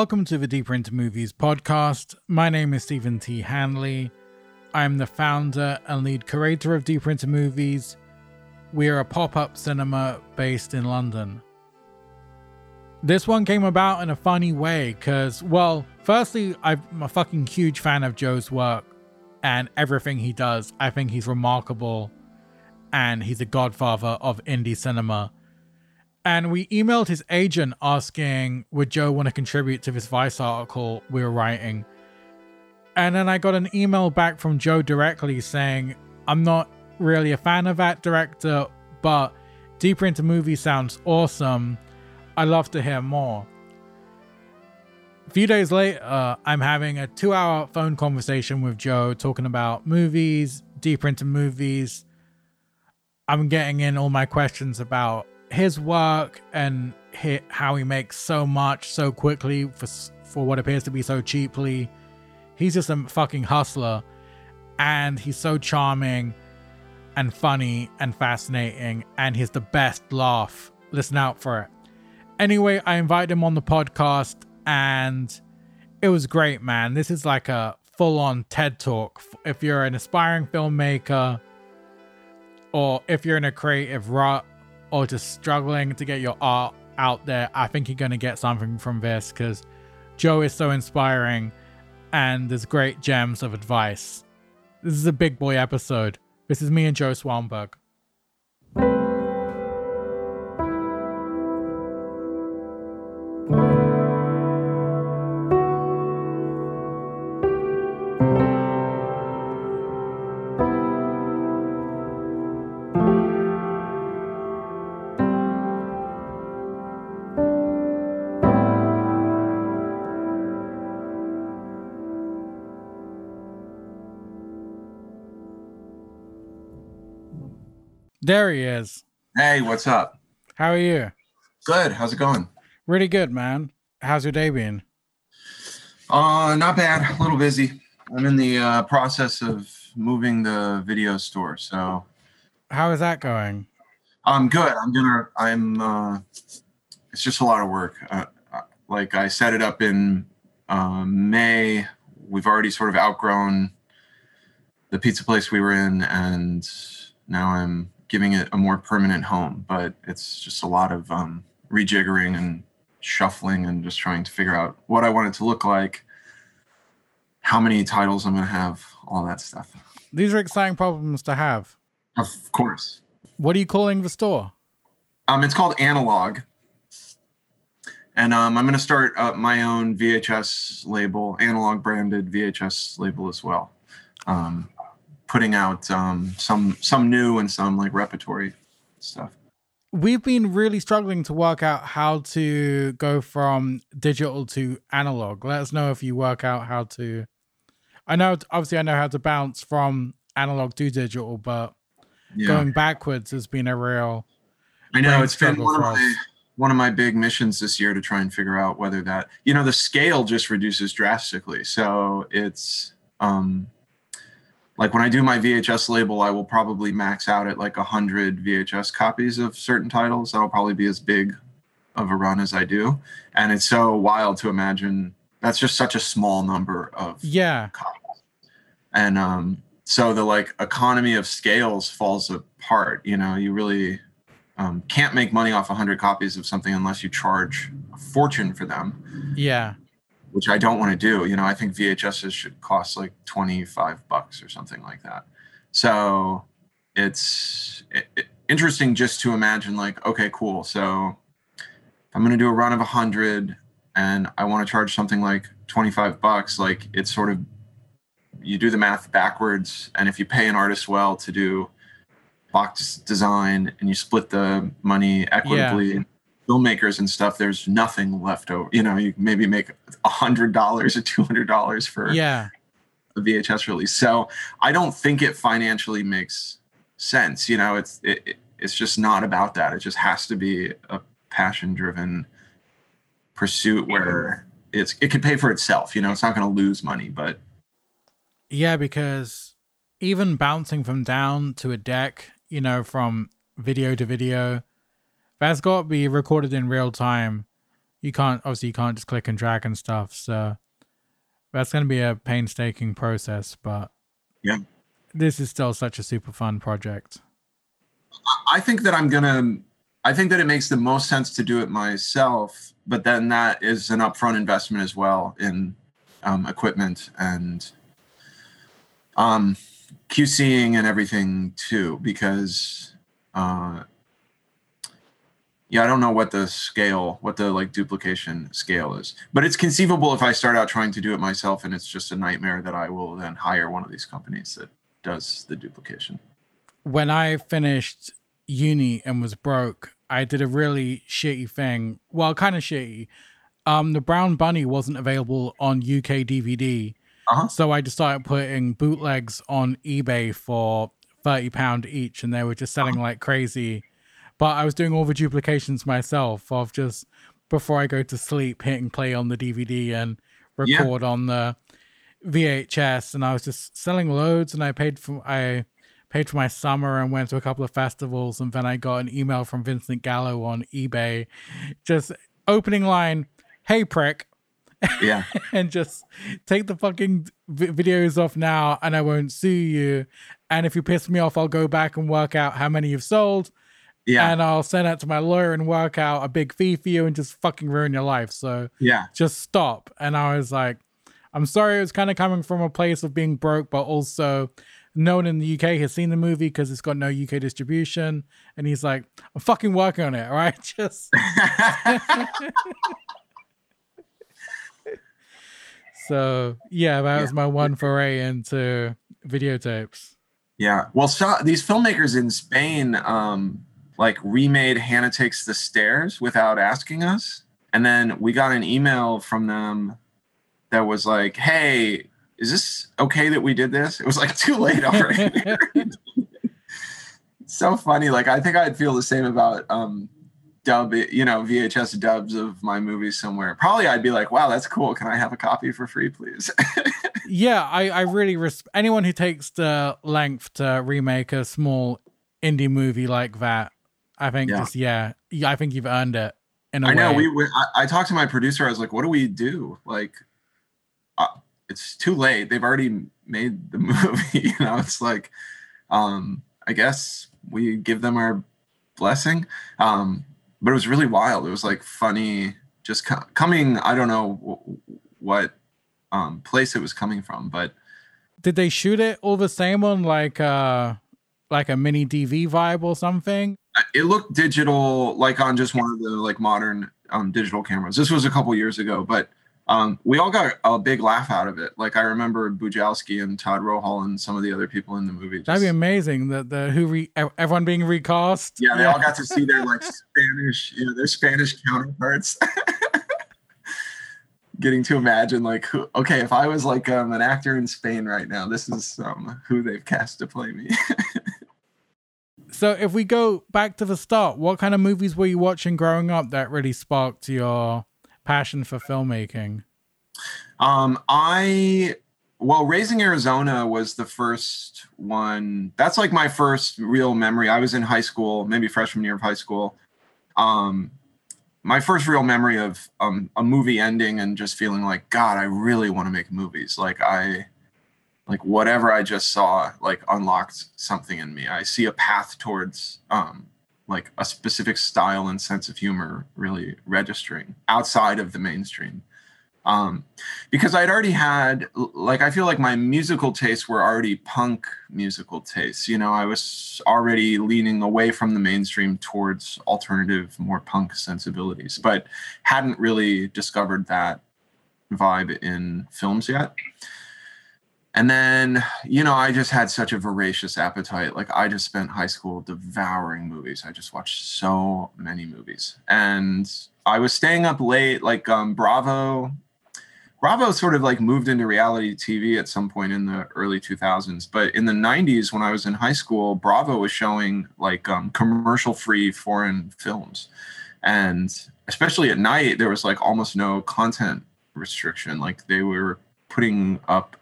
Welcome to the Deeper Into Movies podcast. My name is Stephen T. Hanley. I am the founder and lead curator of Deeper Into Movies. We are a pop up cinema based in London. This one came about in a funny way because, well, firstly, I'm a fucking huge fan of Joe's work and everything he does. I think he's remarkable and he's a godfather of indie cinema and we emailed his agent asking would joe want to contribute to this vice article we were writing? And then i got an email back from joe directly saying i'm not really a fan of that director but deeper into movies sounds awesome. I'd love to hear more. A few days later i'm having a two hour phone conversation with joe talking about movies deeper into movies. I'm getting in all my questions about his work and how he makes so much so quickly for for what appears to be so cheaply. He's just a fucking hustler, and he's so charming, and funny and fascinating, and he's the best laugh. Listen out for it. Anyway, I invited him on the podcast, and it was great, man. This is like a full-on TED talk. If you're an aspiring filmmaker, or if you're in a creative rut or just struggling to get your art out there, I think you're going to get something from this because Joe is so inspiring and there's great gems of advice. This is a big boy episode. This is me and Joe Swanberg. There he is. Hey, what's up? How are you? Good. How's it going? Really good, man. How's your day been? Uh, not bad. A little busy. I'm in the uh, process of moving the video store. So, how is that going? I'm good. I'm gonna. I'm. Uh, it's just a lot of work. Uh, uh like I set it up in uh, May. We've already sort of outgrown the pizza place we were in, and now I'm giving it a more permanent home. But it's just a lot of um, rejiggering and shuffling and just trying to figure out what I want it to look like, how many titles I'm going to have, all that stuff. These are exciting problems to have. Of course. What are you calling the store? Um, it's called Analog. And um, I'm going to start uh, my own VHS label, analog branded VHS label as well. Um, putting out um, some some new and some like repertory stuff. We've been really struggling to work out how to go from digital to analog. Let us know if you work out how to. I know, obviously, I know how to bounce from analog to digital, but yeah. going backwards has been a real. I know it's been one of my one of my big missions this year to try and figure out whether that you know the scale just reduces drastically. So it's um like when I do my VHS label, I will probably max out at like a hundred VHS copies of certain titles. That'll probably be as big of a run as I do, and it's so wild to imagine that's just such a small number of yeah copies. And um, so the like economy of scales falls apart. You know, you really um, can't make money off 100 copies of something unless you charge a fortune for them. Yeah which I don't want to do. You know, I think VHSs should cost like 25 bucks or something like that. So it's it, it, interesting just to imagine like, okay, cool. So I'm going to do a run of 100 and I want to charge something like 25 bucks, like it's sort of you do the math backwards and if you pay an artist well to do box design and you split the money equitably yeah filmmakers and stuff, there's nothing left over. You know, you maybe make a hundred dollars or two hundred dollars for yeah a VHS release. So I don't think it financially makes sense. You know, it's it, it's just not about that. It just has to be a passion driven pursuit where it's it can pay for itself. You know, it's not going to lose money, but yeah, because even bouncing from down to a deck, you know, from video to video that's got to be recorded in real time you can't obviously you can't just click and drag and stuff. So that's going to be a painstaking process, but yeah, this is still such a super fun project. I think that I'm gonna. I think that it makes the most sense to do it myself, but then that is an upfront investment as well in um, equipment and um, QCing and everything too, because uh, yeah, I don't know what the scale, what the like duplication scale is, but it's conceivable if I start out trying to do it myself and it's just a nightmare that I will then hire one of these companies that does the duplication. When I finished uni and was broke, I did a really shitty thing. Well, kind of shitty. Um, the Brown Bunny wasn't available on UK DVD, uh-huh. so I just started putting bootlegs on eBay for thirty pound each, and they were just selling uh-huh. like crazy but I was doing all the duplications myself of just before I go to sleep, hitting play on the DVD and record yeah. on the VHS, and I was just selling loads. And I paid for I paid for my summer and went to a couple of festivals, and then I got an email from Vincent Gallo on eBay, just opening line, "Hey prick." Yeah. and just take the fucking v- videos off now, and I won't sue you. And if you piss me off, I'll go back and work out how many you've sold yeah. And I'll send that to my lawyer and work out a big fee for you and just fucking ruin your life. So yeah, just stop. And I was like, I'm sorry, it was kind of coming from a place of being broke, but also no one in the UK has seen the movie because it's got no UK distribution. And he's like, I'm fucking working on it. All right. Just. so yeah, that yeah. was my one foray into videotapes. Yeah. Well, so, these filmmakers in Spain, um, like remade Hannah Takes the Stairs without asking us. And then we got an email from them that was like, hey, is this okay that we did this? It was like too late already. so funny. Like I think I'd feel the same about um dub you know, VHS dubs of my movies somewhere. Probably I'd be like, wow, that's cool. Can I have a copy for free, please? yeah, I, I really respect anyone who takes the length to remake a small indie movie like that I think yeah. just yeah, yeah, I think you've earned it. In a I know we. we I, I, talked to my producer. I was like, "What do we do? Like, uh, it's too late. They've already made the movie. you know, it's like, um, I guess we give them our blessing. Um, but it was really wild. It was like funny, just co- coming. I don't know w- what um, place it was coming from, but did they shoot it all the same on like uh like a mini DV vibe or something? it looked digital, like on just one of the like modern um, digital cameras. This was a couple years ago, but um, we all got a big laugh out of it. Like I remember Bujalski and Todd Rohal and some of the other people in the movie. Just, That'd be amazing. The the who re, everyone being recast. Yeah, they all got to see their like Spanish, you know, their Spanish counterparts. Getting to imagine like, who, okay, if I was like um, an actor in Spain right now, this is um, who they've cast to play me. So if we go back to the start, what kind of movies were you watching growing up that really sparked your passion for filmmaking? Um, I well, Raising Arizona was the first one. That's like my first real memory. I was in high school, maybe freshman year of high school. Um, my first real memory of um, a movie ending and just feeling like, God, I really want to make movies. Like I, like whatever I just saw like unlocked something in me. I see a path towards um like a specific style and sense of humor really registering outside of the mainstream. Um, because I'd already had like I feel like my musical tastes were already punk musical tastes. You know, I was already leaning away from the mainstream towards alternative, more punk sensibilities, but hadn't really discovered that vibe in films yet and then you know i just had such a voracious appetite. Like i just spent high school devouring movies. I just watched so many movies. And i was staying up late like um, bravo. Bravo sort of like moved into reality tv at some point in the early 2000s but in the 90s when i was in high school bravo was showing like um, commercial free foreign films. And especially at night there was like almost no content restriction. Like they were putting up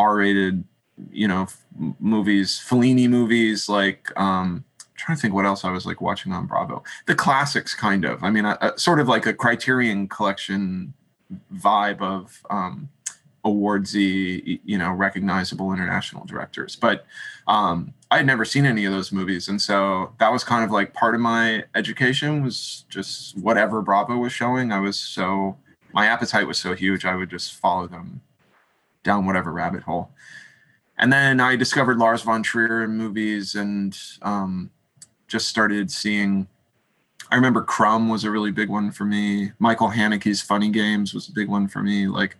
R-rated, you know, f- movies, Fellini movies like um, trying to think what else I was like watching on Bravo. The classics, kind of. I mean, a, a, sort of like a Criterion Collection vibe of um, awardsy, you know, recognizable international directors. But um, I had never seen any of those movies, and so that was kind of like part of my education was just whatever Bravo was showing. I was so my appetite was so huge, I would just follow them down whatever rabbit hole. And then I discovered Lars von Trier in movies and um, just started seeing. I remember Crumb was a really big one for me. Michael Haneke's Funny Games was a big one for me. Like,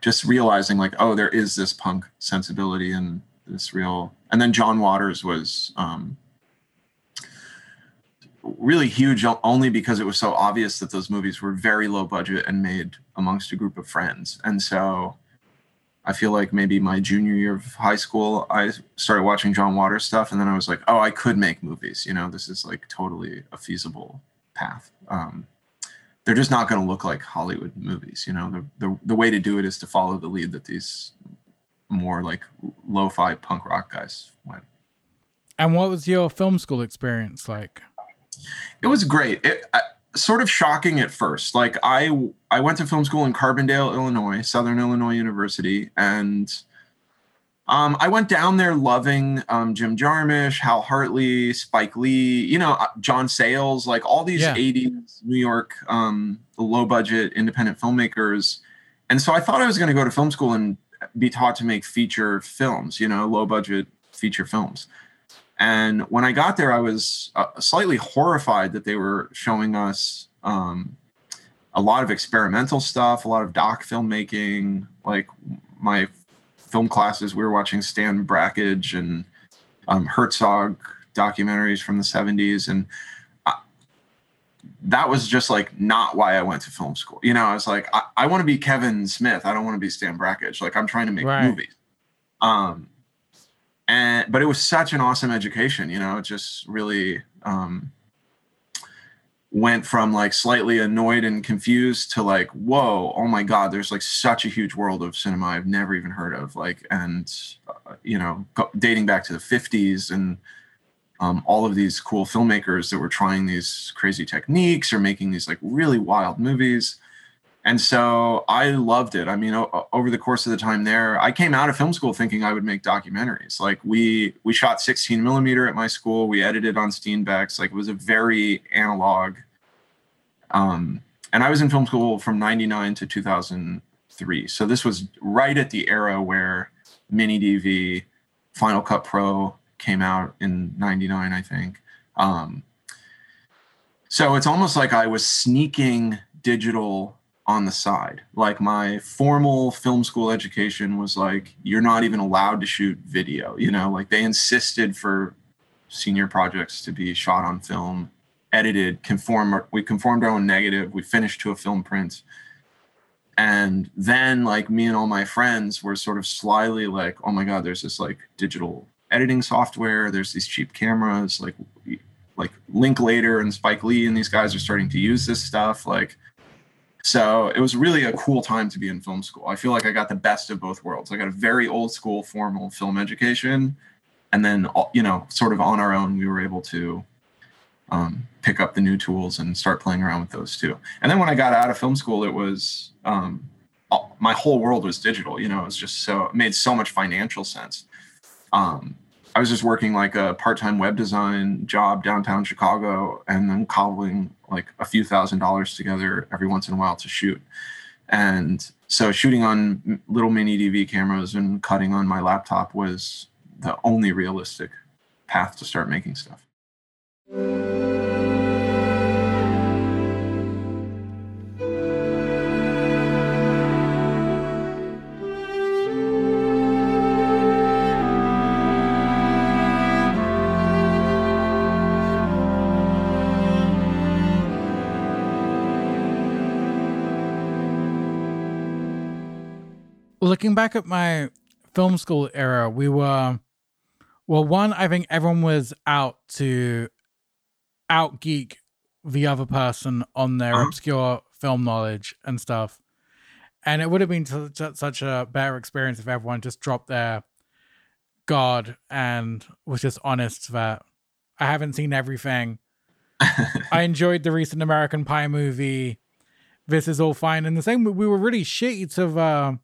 just realizing like, oh, there is this punk sensibility and this real. And then John Waters was um, really huge only because it was so obvious that those movies were very low budget and made amongst a group of friends. And so I feel like maybe my junior year of high school, I started watching John Waters stuff, and then I was like, oh, I could make movies. You know, this is like totally a feasible path. Um, they're just not going to look like Hollywood movies. You know, the, the the way to do it is to follow the lead that these more like lo-fi punk rock guys went. And what was your film school experience like? It was great. It, I, sort of shocking at first. Like I I went to film school in Carbondale, Illinois, Southern Illinois University, and um, I went down there loving um, Jim Jarmusch, Hal Hartley, Spike Lee, you know, uh, John Sayles, like all these yeah. 80s New York um, low budget independent filmmakers. And so I thought I was going to go to film school and be taught to make feature films, you know, low budget feature films. And when I got there, I was uh, slightly horrified that they were showing us um, a lot of experimental stuff, a lot of doc filmmaking. Like my film classes, we were watching Stan Brakhage and um, Herzog documentaries from the 70s. And I, that was just like not why I went to film school. You know, I was like, I, I want to be Kevin Smith. I don't want to be Stan Brakhage. Like I'm trying to make right. movies. Um, and but it was such an awesome education you know it just really um, went from like slightly annoyed and confused to like whoa oh my god there's like such a huge world of cinema i've never even heard of like and uh, you know dating back to the 50s and um, all of these cool filmmakers that were trying these crazy techniques or making these like really wild movies and so I loved it. I mean, o- over the course of the time there, I came out of film school thinking I would make documentaries. Like we we shot 16 millimeter at my school. We edited on Steenbecks. Like it was a very analog. Um, and I was in film school from 99 to 2003. So this was right at the era where mini DV, Final Cut Pro came out in 99, I think. Um, so it's almost like I was sneaking digital on the side. Like my formal film school education was like, you're not even allowed to shoot video, you know, like they insisted for senior projects to be shot on film, edited, conform, we conformed our own negative, we finished to a film print. And then like me and all my friends were sort of slyly like, oh my God, there's this like digital editing software, there's these cheap cameras, like like Linklater and Spike Lee and these guys are starting to use this stuff. Like so it was really a cool time to be in film school. I feel like I got the best of both worlds. I got a very old school formal film education, and then you know, sort of on our own, we were able to um, pick up the new tools and start playing around with those too. And then when I got out of film school, it was um, my whole world was digital. You know, it was just so it made so much financial sense. Um, I was just working like a part-time web design job downtown Chicago and then cobbling like a few thousand dollars together every once in a while to shoot. And so shooting on little mini DV cameras and cutting on my laptop was the only realistic path to start making stuff. Looking back at my film school era, we were well, one, I think everyone was out to out geek the other person on their uh-huh. obscure film knowledge and stuff. And it would have been such a better experience if everyone just dropped their guard and was just honest that I haven't seen everything. I enjoyed the recent American Pie movie. This is all fine. And the same, we were really shitty to uh,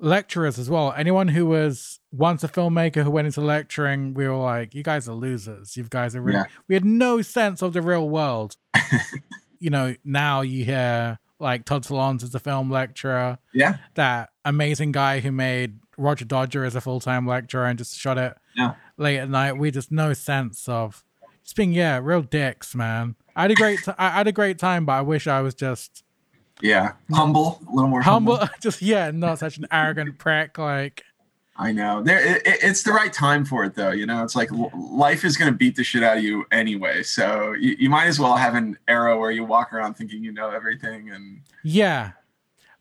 lecturers as well. Anyone who was once a filmmaker who went into lecturing, we were like, you guys are losers. You guys are really, yeah. we had no sense of the real world. you know, now you hear like Todd Solondz as a film lecturer. Yeah. That amazing guy who made Roger Dodger as a full time lecturer and just shot it yeah. late at night. We just no sense of just being yeah, real dicks, man. I had a great t- I had a great time, but I wish I was just yeah humble, a little more humble. humble. just yeah, not such an arrogant prick. Like I know there it, it's the right time for it though. You know, it's like life is going to beat the shit out of you anyway, so you, you might as well have an era where you walk around thinking you know everything and yeah.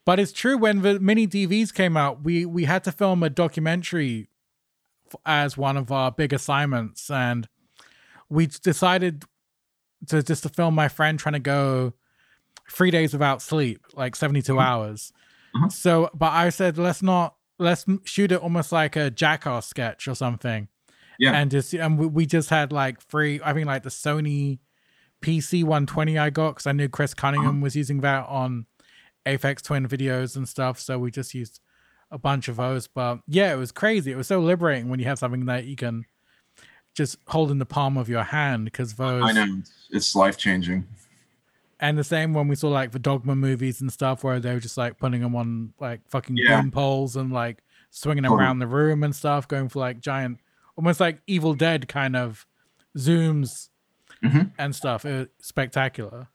But it's true when the mini DVs came out, we we had to film a documentary as one of our big assignments, and we decided to just to film my friend trying to go three days without sleep, like 72 mm-hmm. hours. Mm-hmm. So, but I said, let's not, let's shoot it almost like a jackass sketch or something. Yeah. And just, and we, we just had like free, I mean, like the Sony PC 120 I got because I knew Chris Cunningham uh-huh. was using that on Aphex Twin videos and stuff. So we just used a bunch of those. But yeah, it was crazy. It was so liberating when you have something that you can just hold in the palm of your hand because those. I know it's life changing. And the same when we saw like the Dogma movies and stuff, where they were just like putting them on like fucking yeah. boom poles and like swinging them around the room and stuff, going for like giant, almost like Evil Dead kind of zooms mm-hmm. and stuff. It spectacular.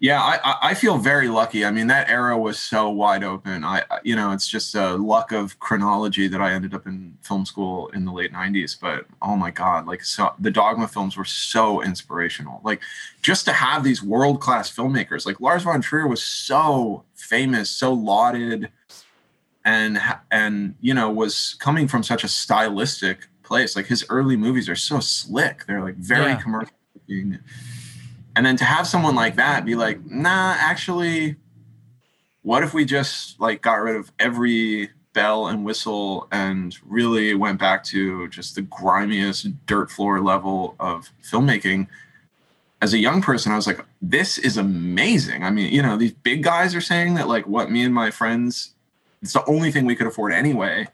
Yeah, I, I feel very lucky. I mean, that era was so wide open. I, you know, it's just a luck of chronology that I ended up in film school in the late '90s. But oh my God, like so, the Dogma films were so inspirational. Like just to have these world class filmmakers, like Lars von Trier was so famous, so lauded, and and you know was coming from such a stylistic place. Like his early movies are so slick. They're like very yeah. commercial and then to have someone like that be like nah actually what if we just like got rid of every bell and whistle and really went back to just the grimiest dirt floor level of filmmaking? As a young person i was like this is amazing. I mean you know these big guys are saying that like what me and my friends it's the only thing we could afford anyway.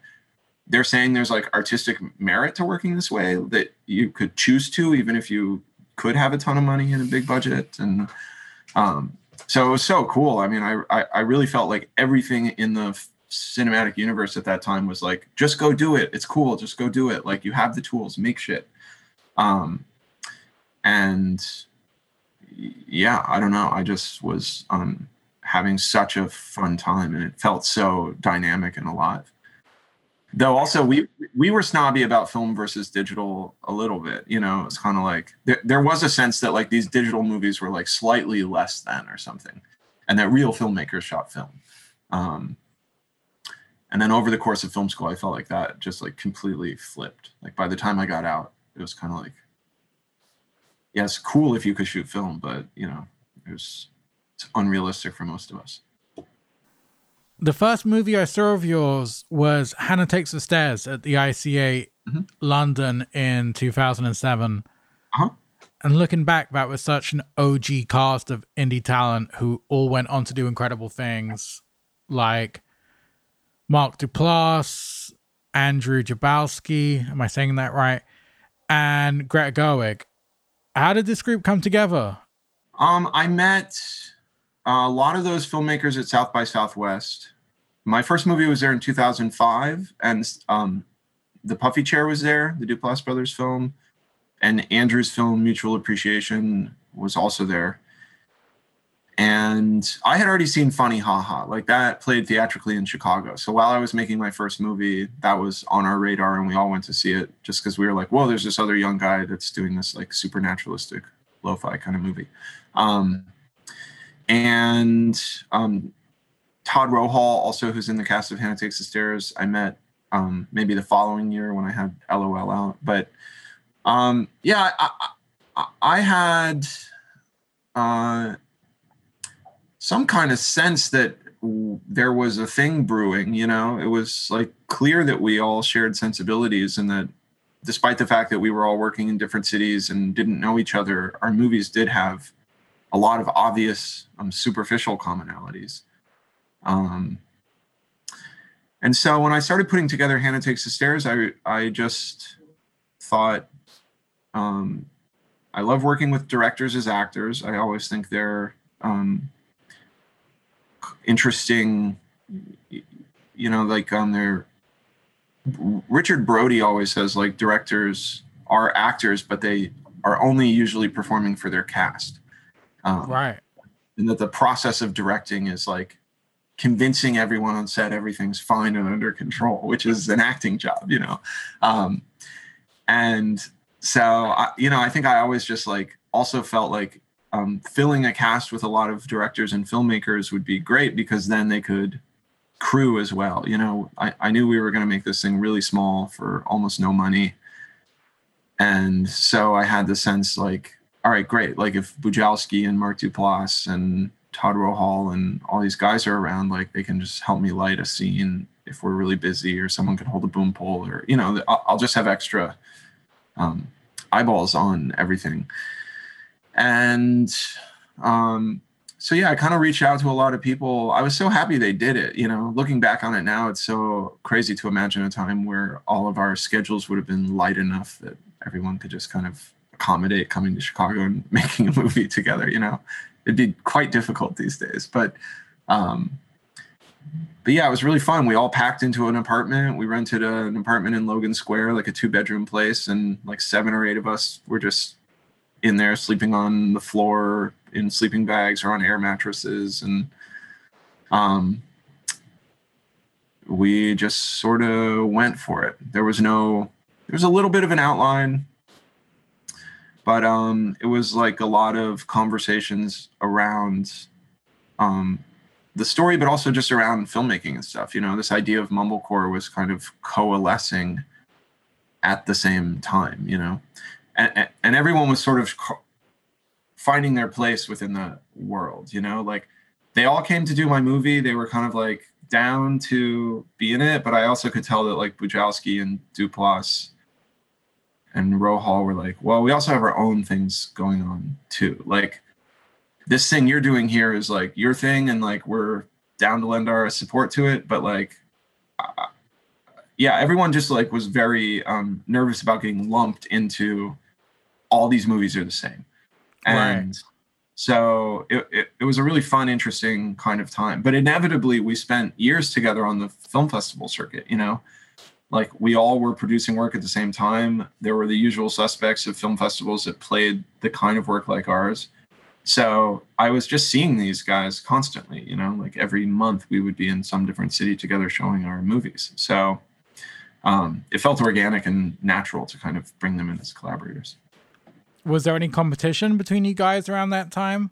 They're saying there's like artistic merit to working this way that you could choose to even if you could have a ton of money and a big budget. And um, so it was so cool. I mean I, I, I really felt like everything in the cinematic universe at that time was like just go do it. It's cool. Just go do it. Like you have the tools. Make shit. Um and yeah i don't know. I just was um having such a fun time and it felt so dynamic and alive though also we we were snobby about film versus digital a little bit you know it's kind of like there, there was a sense that like these digital movies were like slightly less than or something and that real filmmakers shot film. Um, and then over the course of film school i felt like that just like completely flipped. Like by the time i got out it was kind of like yeah it's cool if you could shoot film but you know it was it's unrealistic for most of us the first movie I saw of yours was Hannah Takes the Stairs at the ICA mm-hmm. London in 2007. Uh-huh. And looking back, that was such an OG cast of indie talent who all went on to do incredible things like Mark Duplass, Andrew Jablowski. Am I saying that right? And Greta Gerwig. How did this group come together? Um, I met uh, a lot of those filmmakers at South by Southwest. My first movie was there in 2005, and um, the Puffy Chair was there, the Duplass brothers film, and Andrew's film Mutual Appreciation was also there. And I had already seen Funny Ha Ha, like that played theatrically in Chicago. So while I was making my first movie, that was on our radar, and we all went to see it just because we were like, "Whoa, there's this other young guy that's doing this like supernaturalistic lo-fi kind of movie." Um, and um, Todd Rohal, also who's in the cast of Hannah Takes the Stairs, I met um, maybe the following year when I had LOL out. But um, yeah, I, I, I had uh, some kind of sense that there was a thing brewing. You know, it was like clear that we all shared sensibilities and that despite the fact that we were all working in different cities and didn't know each other, our movies did have a lot of obvious, um, superficial commonalities. Um, and so when I started putting together Hannah Takes the Stairs, I I just thought um, I love working with directors as actors. I always think they're um, interesting. You know, like on their Richard Brody always says like directors are actors, but they are only usually performing for their cast. Um, right. And that the process of directing is like convincing everyone on set everything's fine and under control, which is an acting job, you know. Um, and so, I, you know, I think I always just like also felt like um, filling a cast with a lot of directors and filmmakers would be great because then they could crew as well. You know, I, I knew we were going to make this thing really small for almost no money. And so I had the sense like, all right, great. Like if Bujalski and Mark Duplass and Todd Rohal and all these guys are around, like they can just help me light a scene if we're really busy or someone can hold a boom pole or, you know, I'll just have extra um, eyeballs on everything. And um, so yeah, I kind of reached out to a lot of people. I was so happy they did it. You know, looking back on it now, it's so crazy to imagine a time where all of our schedules would have been light enough that everyone could just kind of accommodate coming to Chicago and making a movie together. You know, it'd be quite difficult these days, but um, but yeah, it was really fun. We all packed into an apartment. We rented a, an apartment in Logan Square, like a two bedroom place, and like seven or eight of us were just in there sleeping on the floor in sleeping bags or on air mattresses and um we just sort of went for it there was no there was a little bit of an outline but um it was like a lot of conversations around um the story but also just around filmmaking and stuff you know? This idea of mumblecore was kind of coalescing at the same time you know? And, and everyone was sort of finding their place within the world you know? Like they all came to do my movie. They were kind of like down to be in it but i also could tell that like bujalski and duplass and rohal were like well we also have our own things going on too like this thing you're doing here is like your thing and like we're down to lend our support to it but like uh, yeah everyone just like was very um, nervous about getting lumped into all these movies are the same. And right. so it, it, it, was a really fun, interesting kind of time. But inevitably, we spent years together on the film festival circuit, you know? Like we all were producing work at the same time. There were the usual suspects of film festivals that played the kind of work like ours. So I was just seeing these guys constantly, you know, like every month we would be in some different city together showing our movies. So um, it felt organic and natural to kind of bring them in as collaborators was there any competition between you guys around that time?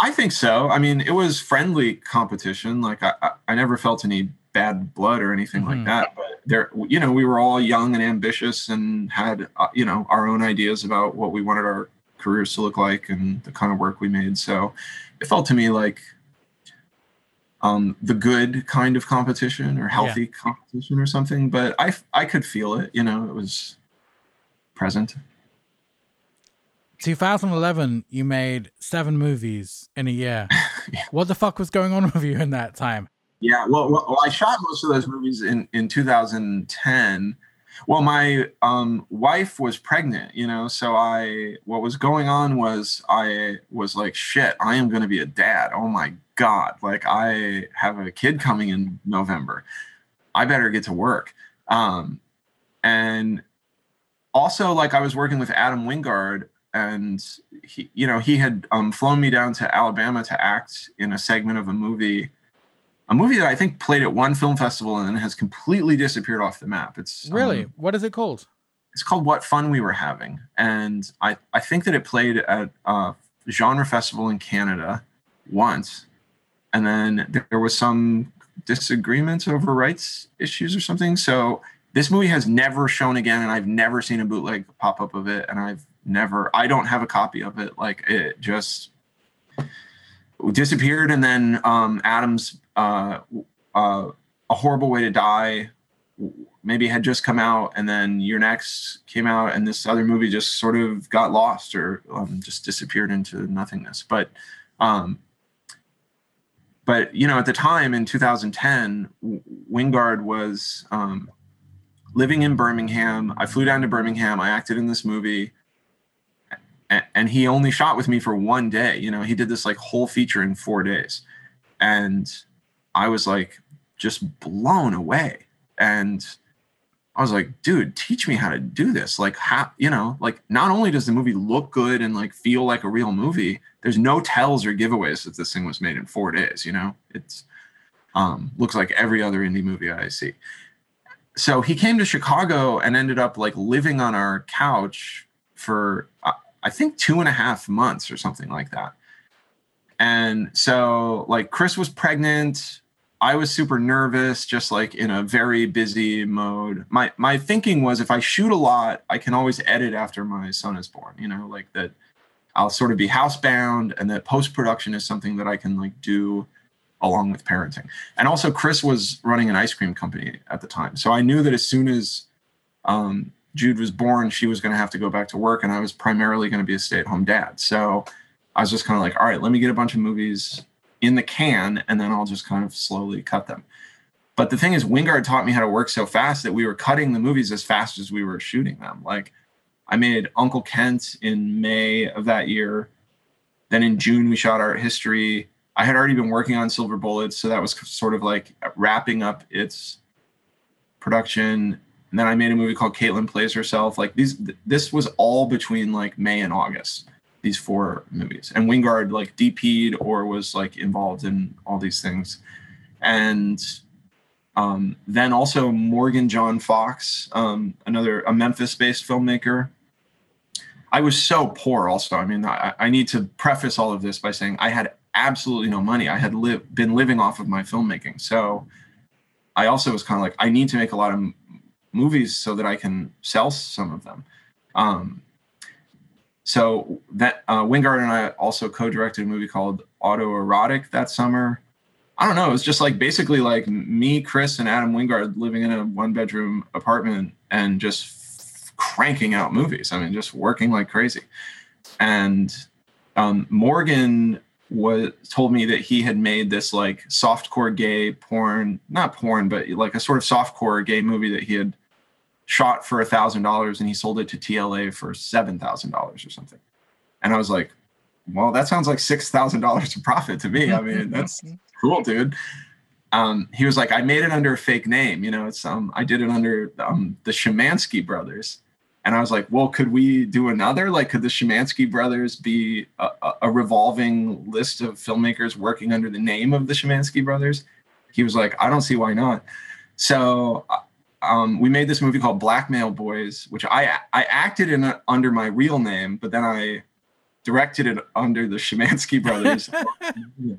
I think so. I mean, it was friendly competition. Like I, I, I never felt any bad blood or anything mm-hmm. like that. But there, you know, we were all young and ambitious and had, uh, you know, our own ideas about what we wanted our careers to look like and the kind of work we made. So it felt to me like um, the good kind of competition or healthy yeah. competition or something. But I, I could feel it. You know, it was present. 2011, you made seven movies in a year. yeah. What the fuck was going on with you in that time? Yeah, well, well, I shot most of those movies in in 2010. Well, my um, wife was pregnant, you know, so I what was going on was I was like, shit, I am going to be a dad. Oh my god, like I have a kid coming in November. I better get to work. Um, and also, like I was working with Adam Wingard and he, you know, he had um, flown me down to Alabama to act in a segment of a movie, a movie that I think played at one film festival and then has completely disappeared off the map. It's really um, what is it called? It's called What Fun We Were Having, and I I think that it played at a genre festival in Canada once, and then there was some disagreements over rights issues or something. So this movie has never shown again, and I've never seen a bootleg pop up of it, and I've never i don't have a copy of it like it just disappeared and then um adam's uh, uh a horrible way to die maybe had just come out and then You're Next came out and this other movie just sort of got lost or um, just disappeared into nothingness. But um, but you know at the time in 2010 wingard was um, living in birmingham. I flew down to birmingham. I acted in this movie. And he only shot with me for one day. You know he did this like whole feature in four days. And i was like just blown away and I was like, dude, teach me how to do this. Like, how, you know, like not only does the movie look good and like feel like a real movie, there's no tells or giveaways that this thing was made in four days. You know, it's um, looks like every other indie movie I see. So he came to Chicago and ended up like living on our couch for uh, I think two and a half months or something like that. And so like Chris was pregnant I was super nervous, just like in a very busy mode. My my thinking was if I shoot a lot, I can always edit after my son is born. You know, like that I'll sort of be housebound, and that post production is something that I can like do along with parenting. And also, Chris was running an ice cream company at the time, so I knew that as soon as um, Jude was born, she was going to have to go back to work, and I was primarily going to be a stay at home dad. So I was just kind of like, all right, let me get a bunch of movies in the can and then I'll just kind of slowly cut them. But the thing is, Wingard taught me how to work so fast that we were cutting the movies as fast as we were shooting them. Like I made Uncle Kent in May of that year. Then in June, we shot Art History. I had already been working on Silver Bullets, so that was sort of like wrapping up its production. And then I made a movie called Caitlin Plays Herself. Like these, this was all between like May and August these four movies. And Wingard like DP'd or was like involved in all these things. And um, then also Morgan John Fox, um, another a Memphis-based filmmaker. I was so poor. Also, I mean, I, I, need to preface all of this by saying I had absolutely no money. I had lived been living off of my filmmaking, so I also was kind of like, I need to make a lot of m- movies so that I can sell some of them. Um, so that uh, Wingard and I also co-directed a movie called Autoerotic that summer. I don't know. It was just like basically like me, Chris, and Adam Wingard living in a one-bedroom apartment and just f- cranking out movies. I mean, just working like crazy. And um, Morgan was told me that he had made this like softcore gay porn, not porn, but like a sort of softcore gay movie that he had shot for a thousand dollars and he sold it to TLA for seven thousand dollars or something. And I was like, well, that sounds like six thousand dollars of profit to me. I mean, that's cool, dude. Um, he was like, I made it under a fake name. You know, it's um, I did it under um, the Szymanski brothers. And I was like, well, could we do another? Like, could the Szymanski brothers be a, a revolving list of filmmakers working under the name of the Szymanski brothers? He was like, I don't see why not. So um, we made this movie called Blackmail Boys, which I I acted in a, under my real name, but then I directed it under the Szymanski brothers.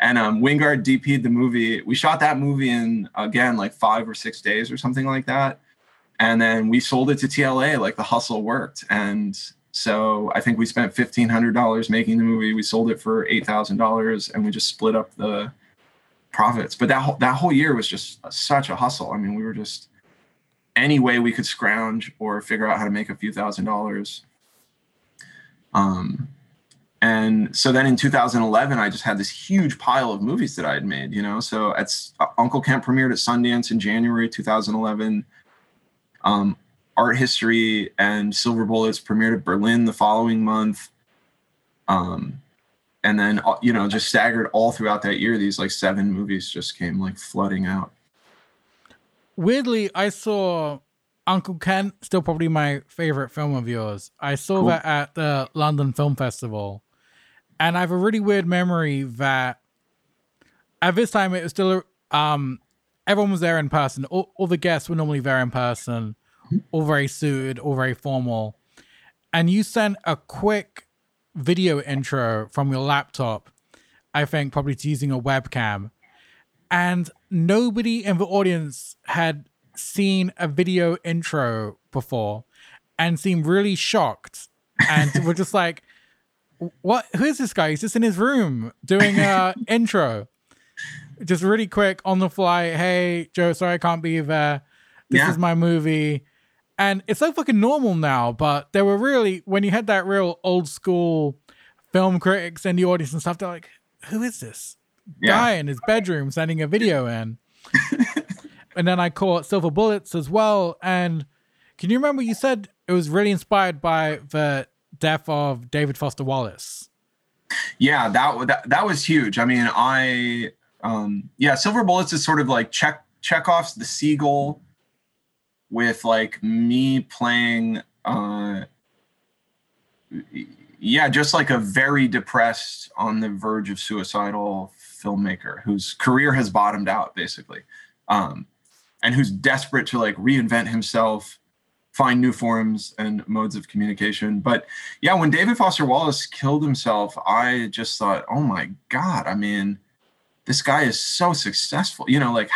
and um, Wingard DP'd the movie. We shot that movie in again like five or six days or something like that, and then we sold it to TLA. Like the hustle worked, and so I think we spent fifteen hundred dollars making the movie. We sold it for eight thousand dollars, and we just split up the profits. But that whole, that whole year was just such a hustle. I mean, we were just any way we could scrounge or figure out how to make a few thousand dollars. Um, and so then in 2011, I just had this huge pile of movies that I had made. You know, so at uh, Uncle Kent premiered at Sundance in January 2011. Um, Art History and Silver Bullets premiered at Berlin the following month. Um, and then uh, you know just staggered all throughout that year these like seven movies just came like flooding out. Weirdly i saw Uncle Kent still probably my favorite film of yours. I saw cool. that at the london film festival. And i have a really weird memory that at this time it was still um everyone was there in person. All, all the guests were normally there in person all very suited all very formal. And you sent a quick video intro from your laptop, I think probably to using a webcam. And nobody in the audience had seen a video intro before and seemed really shocked. And we're just like, what? Who is this guy? He's just in his room doing a intro. Just really quick on the fly. Hey, Joe, sorry I can't be there. this Yeah. is my movie. And it's so fucking normal now, but there were really when you had that real old school film critics and the audience and stuff, they're like, Who is this? Yeah. Guy in his bedroom sending a video in. and then I caught Silver Bullets as well. And can you remember you said it was really inspired by the death of David Foster Wallace? yeah that, that that was huge i mean i um yeah silver bullets is sort of like check chekhov's the seagull with like me playing uh yeah just like a very depressed on the verge of suicidal filmmaker whose career has bottomed out basically um and who's desperate to like reinvent himself find new forms and modes of communication but yeah, when David Foster Wallace killed himself, I just thought, oh my God, I mean, this guy is so successful. You know, like,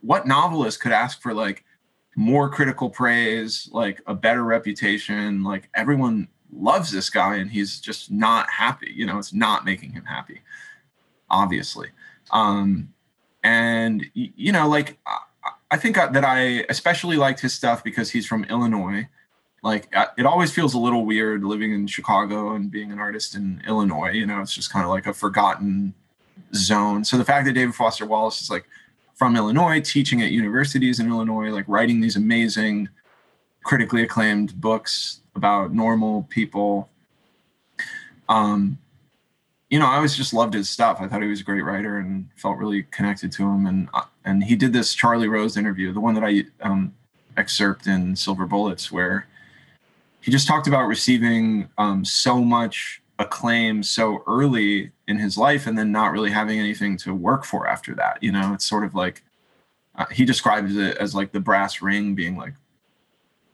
what novelist could ask for like more critical praise, like a better reputation? Like, everyone loves this guy and he's just not happy. You know, it's not making him happy, obviously. Um, and, you know, like, I, think that I especially liked his stuff because he's from Illinois like it always feels a little weird living in chicago and being an artist in illinois you know it's just kind of like a forgotten zone so the fact that david foster wallace is like from illinois teaching at universities in illinois like writing these amazing critically acclaimed books about normal people. Um you know i always just loved his stuff. I thought he was a great writer and felt really connected to him. And uh, and he did this charlie rose interview the one that i um excerpt in silver bullets where he just talked about receiving um, so much acclaim so early in his life and then not really having anything to work for after that you know it's sort of like uh, he describes it as like the brass ring being like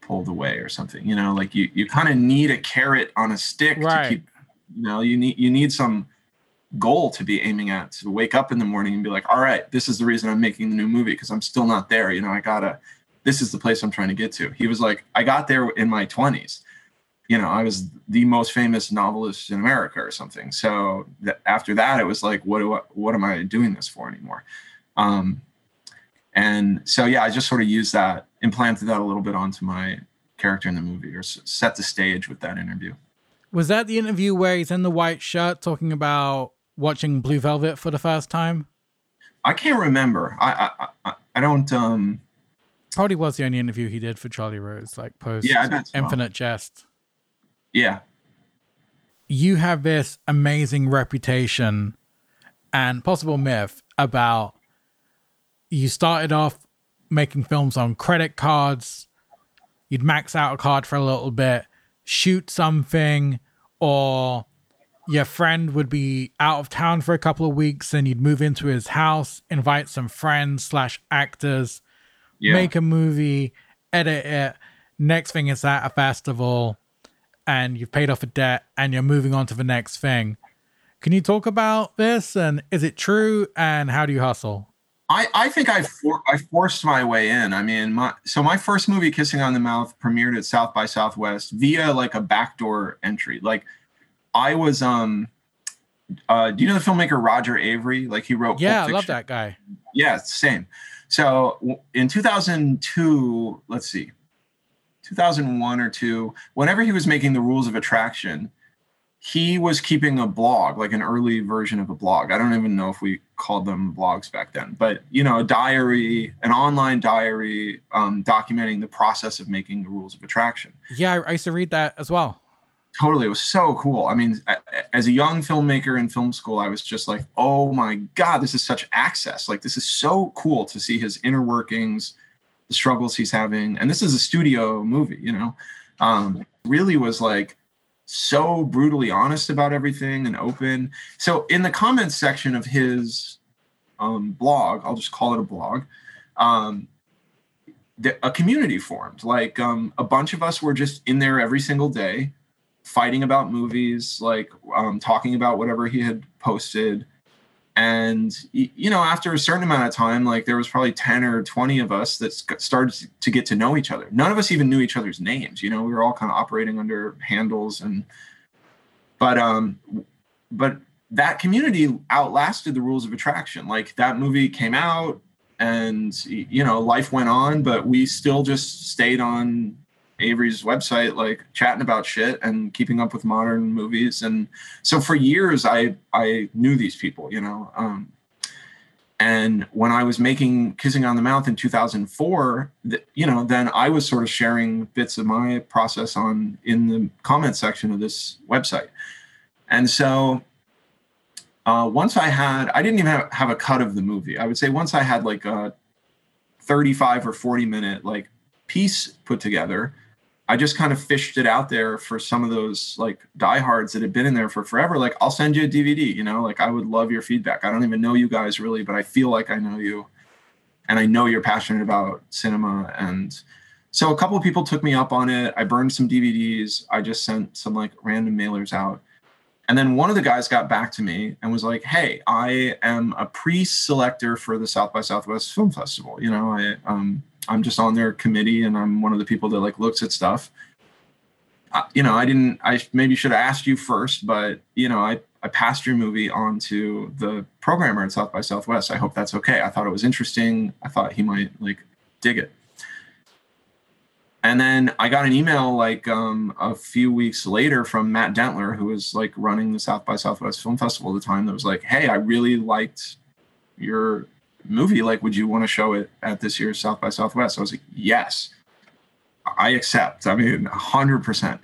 pulled away or something you know like you you kind of need a carrot on a stick Right. to keep you know you need you need some goal to be aiming at to wake up in the morning and be like all right this is the reason i'm making the new movie because i'm still not there you know i gotta this is the place I'm trying to get to. He was like, I got there in my 20s. You know, I was the most famous novelist in America or something. So th- after that, it was like, what do I, what am I doing this for anymore? Um, and so yeah, I just sort of used that, implanted that a little bit onto my character in the movie, or s- set the stage with that interview. Was that the interview where he's in the white shirt talking about watching Blue Velvet for the first time? I can't remember. I I, I, I don't. Um, Probably was the only interview he did for Charlie Rose, like post Yeah, I bet so. Infinite Jest. Yeah, You have this amazing reputation and possible myth about you started off making films on credit cards, you'd max out a card for a little bit, shoot something, or your friend would be out of town for a couple of weeks and you'd move into his house, invite some friends slash actors, yeah. make a movie, edit it. Next thing is at a festival, and you've paid off a debt, and you're moving on to the next thing. Can you talk about this? And is it true? And how do you hustle? I, I think I for, I forced my way in. I mean, my so my first movie, Kissing on the Mouth, premiered at South by Southwest via like a backdoor entry. Like, I was um, uh, do you know the filmmaker Roger Avary? Like he wrote. Yeah, I love that guy. Yeah, same. So in 2002, let's see, 2001 or two, whenever he was making the rules of attraction, he was keeping a blog, like an early version of a blog. I don't even know if we called them blogs back then, but you know, a diary, an online diary um, documenting the process of making the rules of attraction Yeah, I- used to read that as well. totally it was so cool i mean as a young filmmaker in film school i was just like oh my god this is such access like this is so cool to see his inner workings struggles he's having. And this is a studio movie you know? Um really was like so brutally honest about everything and open. So in the comments section of his um blog i'll just call it a blog um a community formed. Like um, a bunch of us were just in there every single day fighting about movies, like um, talking about whatever he had posted. And you know, after a certain amount of time, like there was probably ten or twenty of us that started to get to know each other. None of us even knew each other's names. You know, we were all kind of operating under handles, and but um, but that community outlasted the rules of attraction. Like that movie came out, and you know life went on but we still just stayed on avary's website like chatting about shit and keeping up with modern movies and so for years i i knew these people you know um, and when i was making kissing on the mouth in 2004 th- you know then i was sort of sharing bits of my process on in the comment section of this website and so uh, once I had, I didn't even have, have a cut of the movie. I would say once I had like a 35 or 40 minute like piece put together, I just kind of fished it out there for some of those like diehards that had been in there for forever. Like, I'll send you a DVD, you know, like I would love your feedback. I don't even know you guys really, but I feel like I know you and I know you're passionate about cinema. And so a couple of people took me up on it. I burned some DVDs. I just sent some like random mailers out and then one of the guys got back to me and was like, "Hey, I am a pre-selector for the South by Southwest Film Festival. You know, I um, I'm just on their committee, and I'm one of the people that like looks at stuff. Uh, you know, I didn't. I maybe should have asked you first, but you know, I I passed your movie on to the programmer at South by Southwest. I hope that's okay. I thought it was interesting. I thought he might like dig it. And then I got an email like um, a few weeks later from Matt Dentler, who was like running the South by Southwest Film Festival at the time. That was like, "Hey, I really liked your movie. Like, would you want to show it at this year's South by Southwest?" I was like, "Yes, I accept. I mean, hundred percent."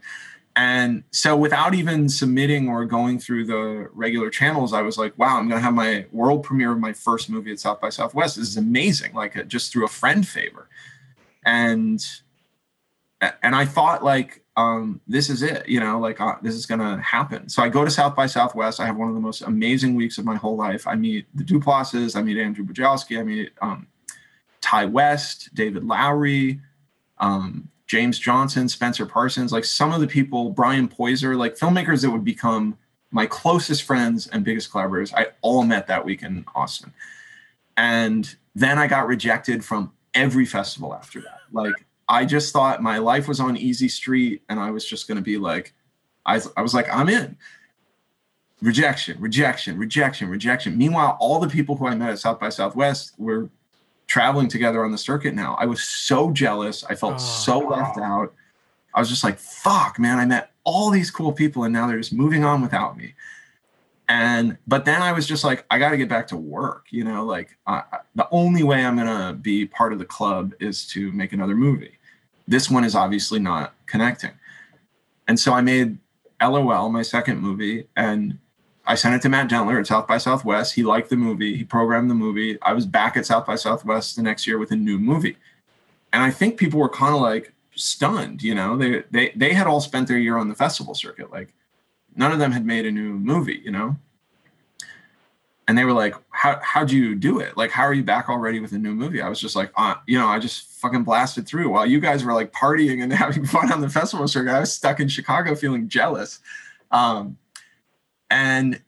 And so, without even submitting or going through the regular channels, I was like, "Wow, I'm going to have my world premiere of my first movie at South by Southwest. This is amazing!" Like, uh, just through a friend favor, and and I thought like um, this is it, you know, like uh, this is gonna happen. So I go to South by Southwest. I have one of the most amazing weeks of my whole life. I meet the Duplass's, I meet Andrew Bujalski, I meet um, Ti West, David Lowery, um, James Johnson, Spencer Parsons, like some of the people, Bryan Poyser, like filmmakers that would become my closest friends and biggest collaborators. I all met that week in Austin, and then I got rejected from every festival after that. Like I just thought my life was on easy street and I was just going to be like, I, I was like, I'm in. Rejection, rejection, rejection, rejection. Meanwhile, all the people who I met at South by Southwest were traveling together on the circuit now. I was so jealous. I felt oh, so left out. I was just like, fuck, man, I met all these cool people and now they're just moving on without me. And, but then I was just like, I got to get back to work, you know, like uh, the only way I'm going to be part of the club is to make another movie. This one is obviously not connecting. And so I made LOL, my second movie, and I sent it to Matt Dentler at South by Southwest. He liked the movie. He programmed the movie. I was back at South by Southwest the next year with a new movie. And I think people were kind of like stunned, you know. They they they had all spent their year on the festival circuit. Like none of them had made a new movie, you know and they were like, "How how'd you do it? Like, how are you back already with a new movie?" I was just like, uh, you know, I just fucking blasted through while you guys were like partying and having fun on the festival circuit. I was stuck in Chicago feeling jealous, um, and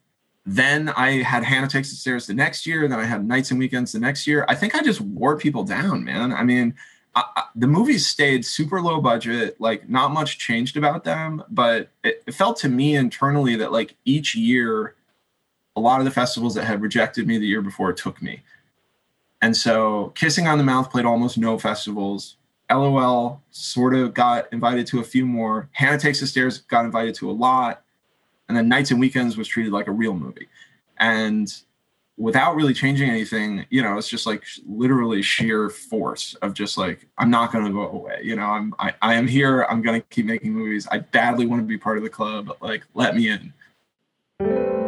then I had Hannah Takes the Stairs the next year. Then I had Nights and Weekends the next year. I think I just wore people down, man. I mean, I, I, the movies stayed super low budget. Like, not much changed about them, but it, it felt to me internally that like each year a lot of the festivals that had rejected me the year before took me. And so Kissing on the Mouth played almost no festivals. LOL sort of got invited to a few more. Hannah Takes the Stairs got invited to a lot. And then Nights and Weekends was treated like a real movie. And without really changing anything, you know, it's just like literally sheer force of just like, I'm not going to go away. You know, I'm, I, I am here. I'm going to keep making movies. I badly want to be part of the club. Like, let me in.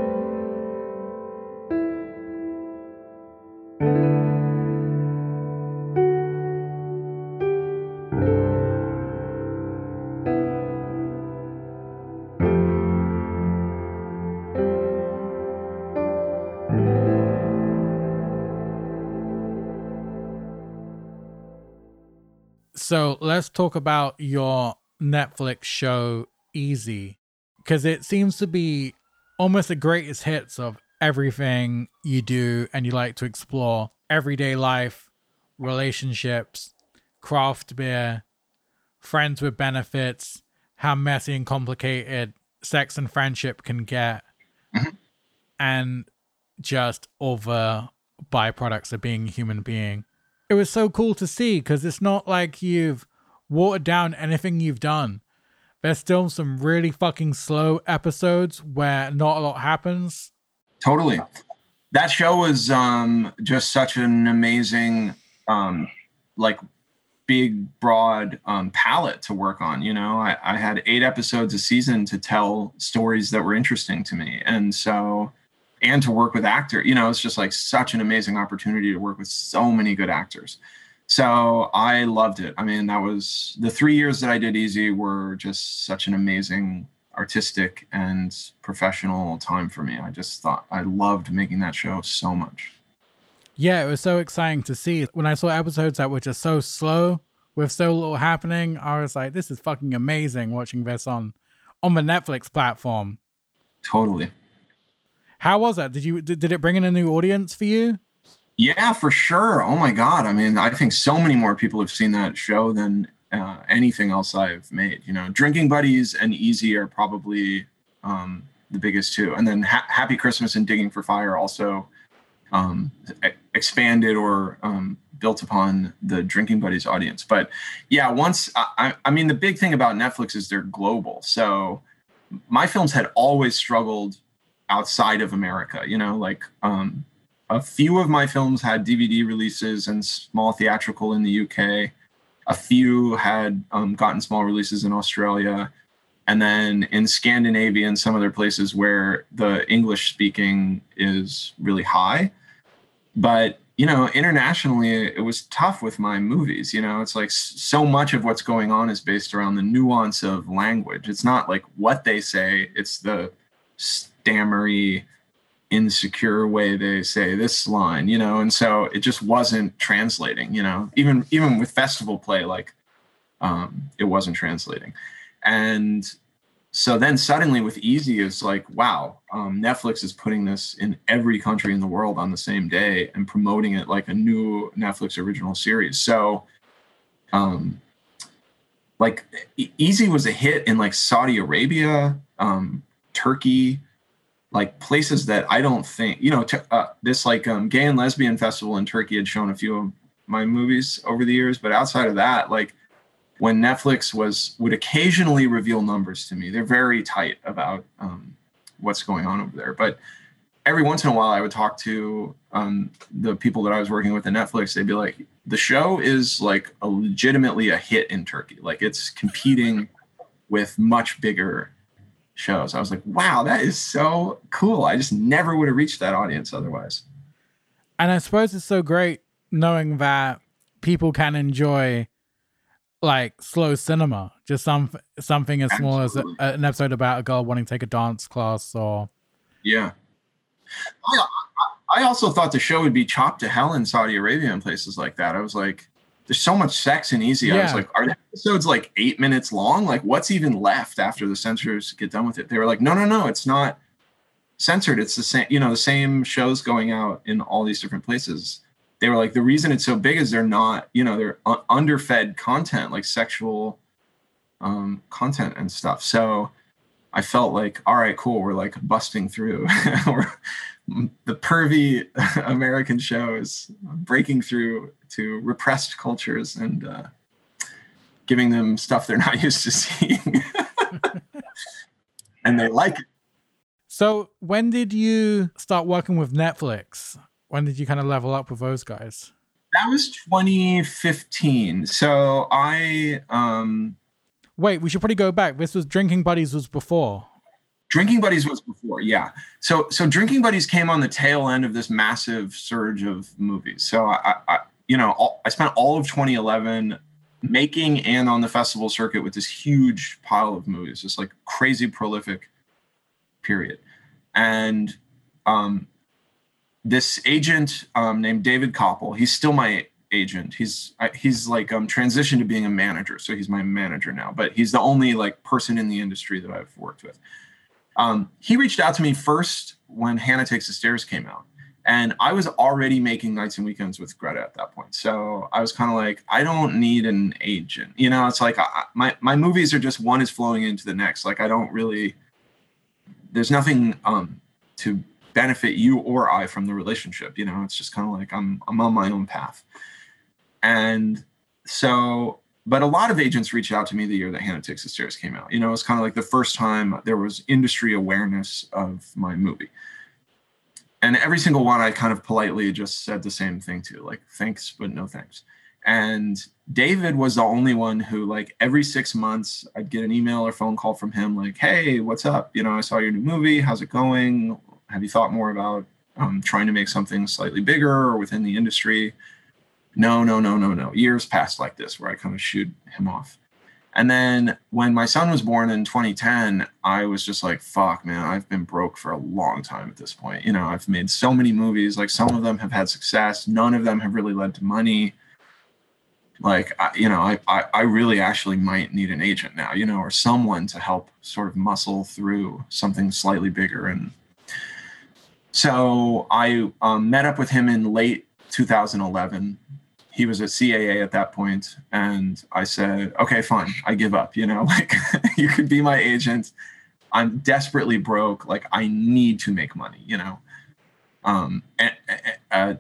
Let's talk about your Netflix show Easy, because it seems to be almost the greatest hits of everything you do and you like to explore everyday life, relationships, craft beer, friends with benefits, how messy and complicated sex and friendship can get, mm-hmm. and just all the byproducts of being a human being. it was so cool to see because it's not like you've watered down anything you've done. There's still some really fucking slow episodes where not a lot happens. Totally. That show was um, just such an amazing, um, like, big, broad um, palette to work on. You know, I, I had eight episodes a season to tell stories that were interesting to me. And so, and to work with actor, you know, it's just like such an amazing opportunity to work with so many good actors. So I loved it. I mean, that was the three years that I did Easy were just such an amazing artistic and professional time for me. I just thought I loved making that show so much. Yeah, it was so exciting to see. When I saw episodes that were just so slow with so little happening, I was like, this is fucking amazing watching this on on the Netflix platform. Totally. How was that? Did you did, did it bring in a new audience for you? Yeah, for sure. Oh my god. I mean, I think so many more people have seen that show than uh, anything else I've made. You know, Drinking Buddies and Easy are probably um, the biggest two, and then ha- Happy Christmas and Digging for Fire also um, expanded or um, built upon the Drinking Buddies audience. But yeah, once I, I mean, the big thing about Netflix is they're global. So my films had always struggled outside of America. You know, like um, a few of my films had DVD releases and small theatrical in the UK. A few had um, gotten small releases in Australia. And then in Scandinavia and some other places where the English speaking is really high. But, you know, internationally, it was tough with my movies. You know, it's like so much of what's going on is based around the nuance of language. It's not like what they say, it's the stammery, insecure way they say this line you know and so it just wasn't translating you know even even with festival play like um it wasn't translating. And so then suddenly with easy it's like wow um, netflix is putting this in every country in the world on the same day and promoting it like a new netflix original series. So um like easy was a hit in like saudi arabia um turkey like places that I don't think you know uh, this like um, gay and lesbian festival in Turkey had shown a few of my movies over the years, but outside of that, like when Netflix was would occasionally reveal numbers to me, they're very tight about um, what's going on over there. But every once in a while, I would talk to um, the people that I was working with at Netflix. They'd be like, "The show is like a legitimately a hit in Turkey. Like it's competing with much bigger shows. I was like, wow, that is so cool. I just never would have reached that audience otherwise. And I suppose it's so great knowing that people can enjoy like slow cinema, just some something as small as a, an episode about a girl wanting to take a dance class or yeah. I, I also thought the show would be chopped to hell in Saudi Arabia and places like that. I was like, there's so much sex and easy. Yeah. I was like, are the episodes like eight minutes long? Like, what's even left after the censors get done with it? They were like, no, no, no, it's not censored. It's the same, you know, the same shows going out in all these different places. They were like, the reason it's so big is they're not, you know, they're un- underfed content, like sexual um, content and stuff. So I felt like, all right, cool. We're like busting through. the pervy American shows breaking through to repressed cultures and uh, giving them stuff they're not used to seeing. and they like it. So, when did you start working with Netflix? When did you kind of level up with those guys? That was 2015. So, I um Wait, we should probably go back. This was Drinking Buddies was before. Drinking Buddies was before, yeah. So so Drinking Buddies came on the tail end of this massive surge of movies. So I, I you know all, I spent all of 2011 making and on the festival circuit with this huge pile of movies, this like crazy prolific period, and um, this agent um, named David Koppel, he's still my agent. He's he's like um transitioned to being a manager, so he's my manager now. But he's the only like person in the industry that I've worked with. Um, he reached out to me first when Hannah Takes the Stairs came out. And I was already making nights and weekends with Greta at that point. So I was kind of like, I don't need an agent. You know, it's like I, my, my movies are just one is flowing into the next. Like I don't really, there's nothing um, to benefit you or I from the relationship. You know, it's just kind of like I'm, I'm on my own path. And so, but a lot of agents reached out to me the year that Hannah Takes the Stairs came out. You know, it was kind of like the first time there was industry awareness of my movie. And every single one I kind of politely just said the same thing to, like, thanks, but no thanks. And David was the only one who, like, every six months, I'd get an email or phone call from him, like, hey, what's up? You know, I saw your new movie. How's it going? Have you thought more about um, trying to make something slightly bigger or within the industry? No, no, no, no, no. Years passed like this where I kind of shoot him off. And then when my son was born in 2010, I was just like, fuck, man, I've been broke for a long time at this point. You know, I've made so many movies, like some of them have had success, none of them have really led to money like I, you know I, I, I really actually might need an agent now you know or someone to help sort of muscle through something slightly bigger and so i um, met up with him in late 2011 he was at caa at that point and i said okay fine i give up you know like you could be my agent i'm desperately broke like i need to make money you know um and, uh,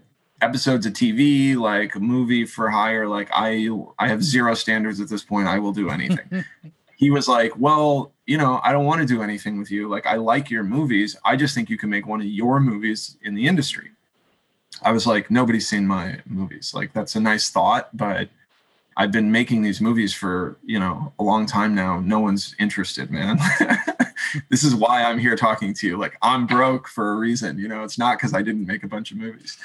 episodes of TV, like a movie for hire. Like I, I have zero standards at this point. I will do anything. he was like, well, you know, I don't want to do anything with you. Like I like your movies. I just think you can make one of your movies in the industry. I was like, nobody's seen my movies. Like that's a nice thought, but I've been making these movies for, you know, a long time now. No one's interested, man. this is why I'm here talking to you. Like I'm broke for a reason, you know, it's not because I didn't make a bunch of movies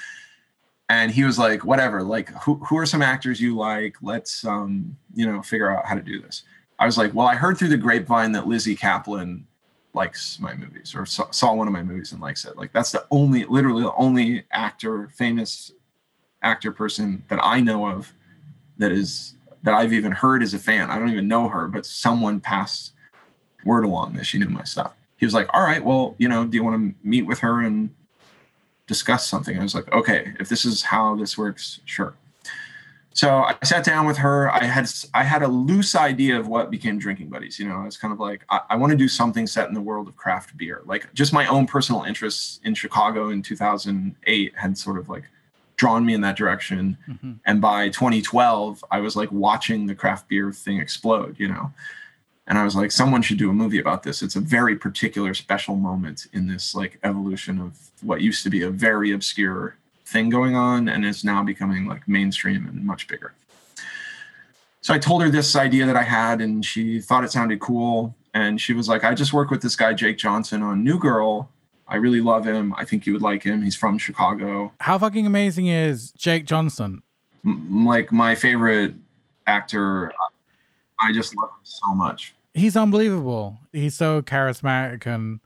and he was like whatever like who, who are some actors you like let's um you know figure out how to do this i was like well i heard through the grapevine that Lizzy caplan likes my movies or saw, saw one of my movies and likes it like that's the only literally the only actor famous actor person that i know of that is that i've even heard as a fan i don't even know her but someone passed word along that she knew my stuff he was like all right well you know do you want to meet with her and discuss something. I was like, okay, if this is how this works, sure. So I sat down with her. I had I had a loose idea of what became Drinking Buddies. You know, I was kind of like, I, I want to do something set in the world of craft beer. Like just my own personal interests in Chicago in 2008 had sort of like drawn me in that direction. Mm-hmm. And by 2012, I was like watching the craft beer thing explode. You know, and I was like, someone should do a movie about this. It's a very particular, special moment in this like evolution of what used to be a very obscure thing going on and is now becoming like mainstream and much bigger. So I told her this idea that I had, and she thought it sounded cool. And she was like, I just work with this guy, Jake Johnson, on New Girl. I really love him. I think you would like him. He's from Chicago. How fucking amazing is Jake Johnson? M- like my favorite actor. I just love him so much he's unbelievable. He's so charismatic and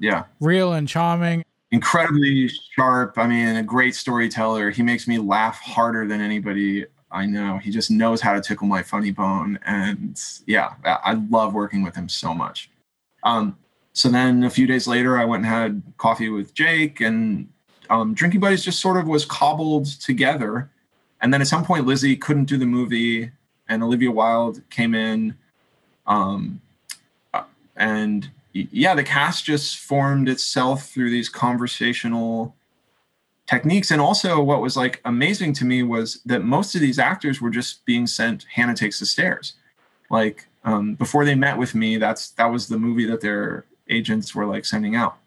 yeah, real and charming. Incredibly sharp. I mean, a great storyteller. He makes me laugh harder than anybody I know. He just knows how to tickle my funny bone, and yeah, I love working with him so much. Um, so then a few days later, I went and had coffee with Jake, and um, Drinking Buddies just sort of was cobbled together. And then at some point, Lizzy couldn't do the movie, and Olivia Wilde came in um, uh, and yeah, the cast just formed itself through these conversational techniques. And also, what was like amazing to me was that most of these actors were just being sent Hannah Takes the Stairs. Like um, before they met with me, that's that was the movie that their agents were like sending out.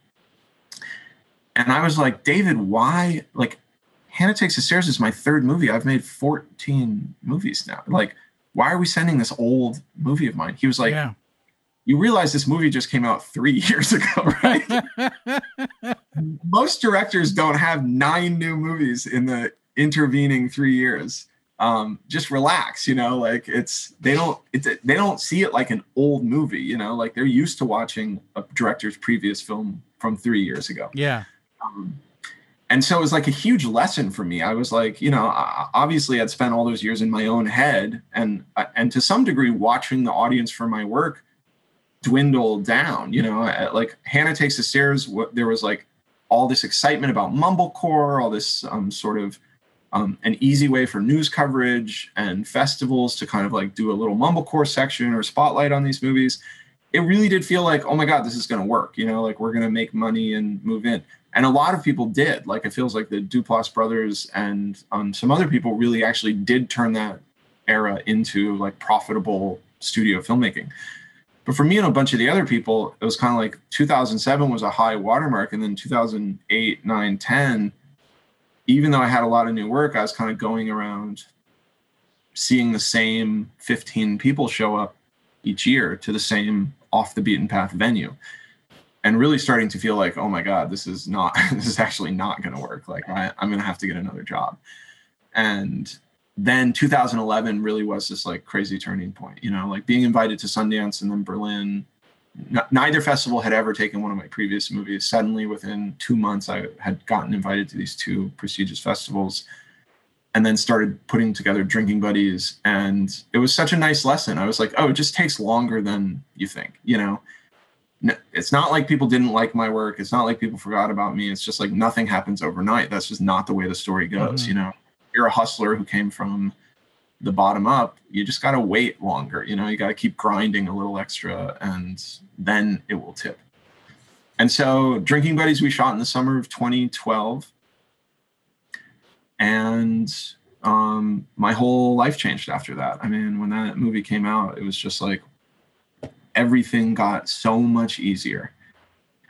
And I was like, David, why? Like, Hannah Takes the Stairs is my third movie. I've made 14 movies now. Like, why are we sending this old movie of mine? He was like, yeah. You realize this movie just came out three years ago, right? Most directors don't have nine new movies in the intervening three years. Um, just relax, you know, like it's, they don't, it's, they don't see it like an old movie, you know, like they're used to watching a director's previous film from three years ago. Yeah. Um, and so it was like a huge lesson for me i was like you know obviously i'd spent all those years in my own head and uh, and to some degree watching the audience for my work dwindle down you know like hannah takes the stairs there was like all this excitement about mumblecore all this um, sort of um, an easy way for news coverage and festivals to kind of like do a little mumblecore section or spotlight on these movies it really did feel like, oh my God, this is going to work. You know, like we're going to make money and move in. And a lot of people did. Like it feels like the Duplass brothers and um, some other people really actually did turn that era into like profitable studio filmmaking. But for me and a bunch of the other people, it was kind of like 2007 was a high watermark. And then 2008, 9, 10, even though I had a lot of new work, I was kind of going around seeing the same 15 people show up each year to the same off the beaten path venue and really starting to feel like oh my god this is not this is actually not going to work like I, i'm going to have to get another job and then 2011 really was this like crazy turning point you know like being invited to sundance and then berlin. N- neither festival had ever taken one of my previous movies. Suddenly within two months i had gotten invited to these two prestigious festivals and then started putting together drinking buddies. And it was such a nice lesson. I was like oh it just takes longer than you think you know? It's not like people didn't like my work. It's not like people forgot about me. It's just like nothing happens overnight. That's just not the way the story goes mm-hmm. you know you're a hustler who came from the bottom up you just got to wait longer you know you got to keep grinding a little extra and then it will tip and so drinking buddies we shot in the summer of 2012 and um, my whole life changed after that. I mean, when that movie came out, it was just like everything got so much easier.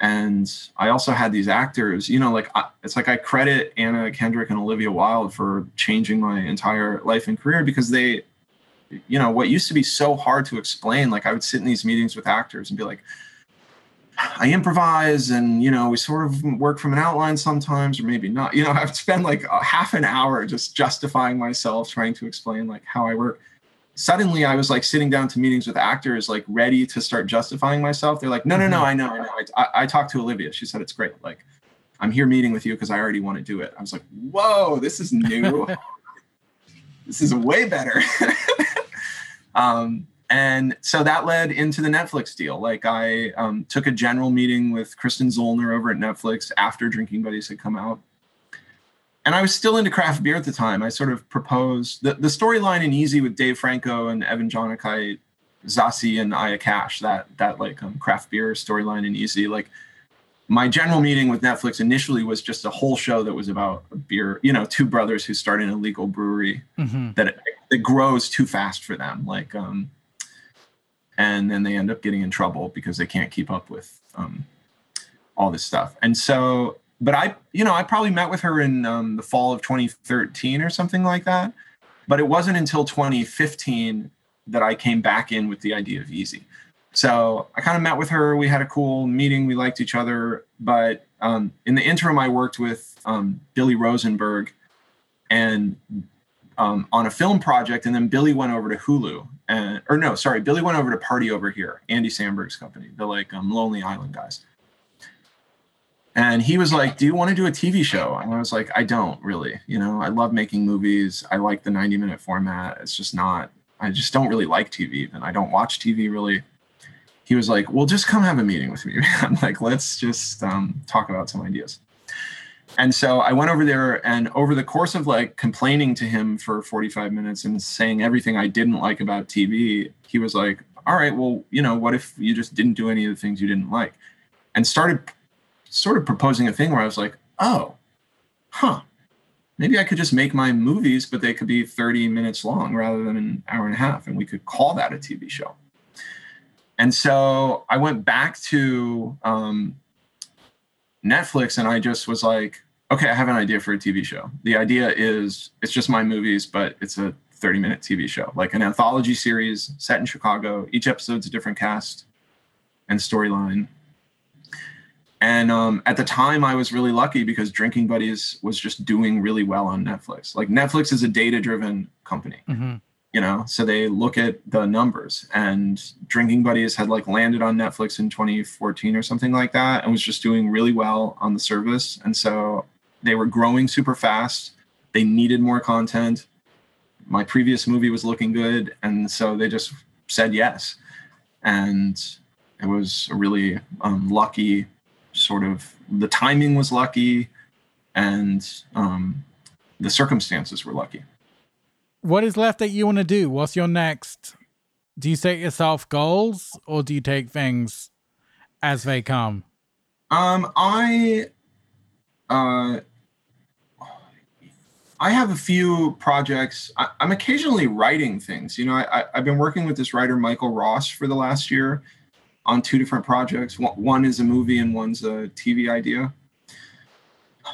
And I also had these actors, you know, like I, it's like I credit Anna Kendrick and Olivia Wilde for changing my entire life and career because they, you know, what used to be so hard to explain. Like I would sit in these meetings with actors and be like, I improvise and you know we sort of work from an outline sometimes or maybe not you know I've spent like a half an hour just justifying myself trying to explain like how I work suddenly I was like sitting down to meetings with actors like ready to start justifying myself. They're like no no no mm-hmm. I know I know. I, I, talked to Olivia. She said it's great. Like I'm here meeting with you because I already want to do it. I was like whoa this is new. This is way better. Um and so that led into the Netflix deal. Like I um, took a general meeting with Kristen Zoellner over at Netflix after Drinking Buddies had come out. And I was still into craft beer at the time. I sort of proposed the, the storyline in Easy with Dave Franco and Evan Jonigkeit, Zazie and Aya Cash, that that like um, craft beer storyline in Easy. Like my general meeting with Netflix initially was just a whole show that was about beer, you know, two brothers who start an illegal brewery mm-hmm. that it, it grows too fast for them. Like um, and then they end up getting in trouble because they can't keep up with um, all this stuff. And so, but I, you know, I probably met with her in um, the fall of 2013 or something like that. But it wasn't until 2015 that I came back in with the idea of Easy. So I kind of met with her. We had a cool meeting. We liked each other. But um, in the interim, I worked with um, Billy Rosenberg and um, on a film project, and then Billy went over to Hulu, and or no, sorry, Billy went over to Party Over Here, Andy Samberg's company, the like um, Lonely Island guys. And he was like, "Do you want to do a TV show?" And I was like, "I don't really. You know, I love making movies. I like the 90 minute format. It's just not. I just don't really like TV, and I don't watch TV really." He was like, "Well, just come have a meeting with me." I'm like, "Let's just um, talk about some ideas." and so I went over there, and over the course of like complaining to him for 45 minutes and saying everything I didn't like about TV, he was like, All right, well, you know, what if you just didn't do any of the things you didn't like? And started sort of proposing a thing where I was like, Oh, huh, maybe I could just make my movies, but they could be 30 minutes long rather than an hour and a half, and we could call that a TV show. And so I went back to um, Netflix and I just was like, okay, I have an idea for a TV show. The idea is it's just my movies, but it's a 30 minute TV show, like an anthology series set in Chicago. Each episode's a different cast and storyline. And um, at the time, I was really lucky because Drinking Buddies was just doing really well on Netflix. Like Netflix is a data driven company. Mm-hmm. you know? So they look at the numbers. And drinking buddies had like landed on netflix in 2014 or something like that and was just doing really well on the service. And so they were growing super fast. They needed more content. My previous movie was looking good. And so they just said yes. And it was a really um, lucky sort of the timing was lucky and um, the circumstances were lucky what is left that you want to do? What's your next do you set yourself goals or do you take things as they come? Um, I, uh, I have a few projects. I, am occasionally writing things. You know, I, have been working with this writer Michael Ross for the last year on two different projects. One, is a movie and one's a TV idea.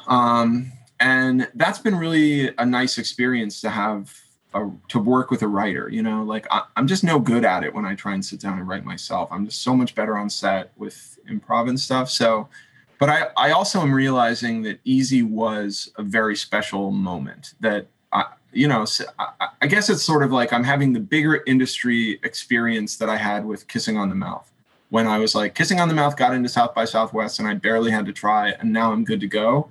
Um, and that's been really a nice experience to have a, to work with a writer. You know, like I, I'm just no good at it when I try and sit down and write myself. I'm just so much better on set with improv and stuff. So but I, I also am realizing that Easy was a very special moment that I, you know, I guess it's sort of like I'm having the bigger industry experience that I had with Kissing on the Mouth when I was like Kissing on the Mouth got into South by Southwest and I barely had to try and now I'm good to go.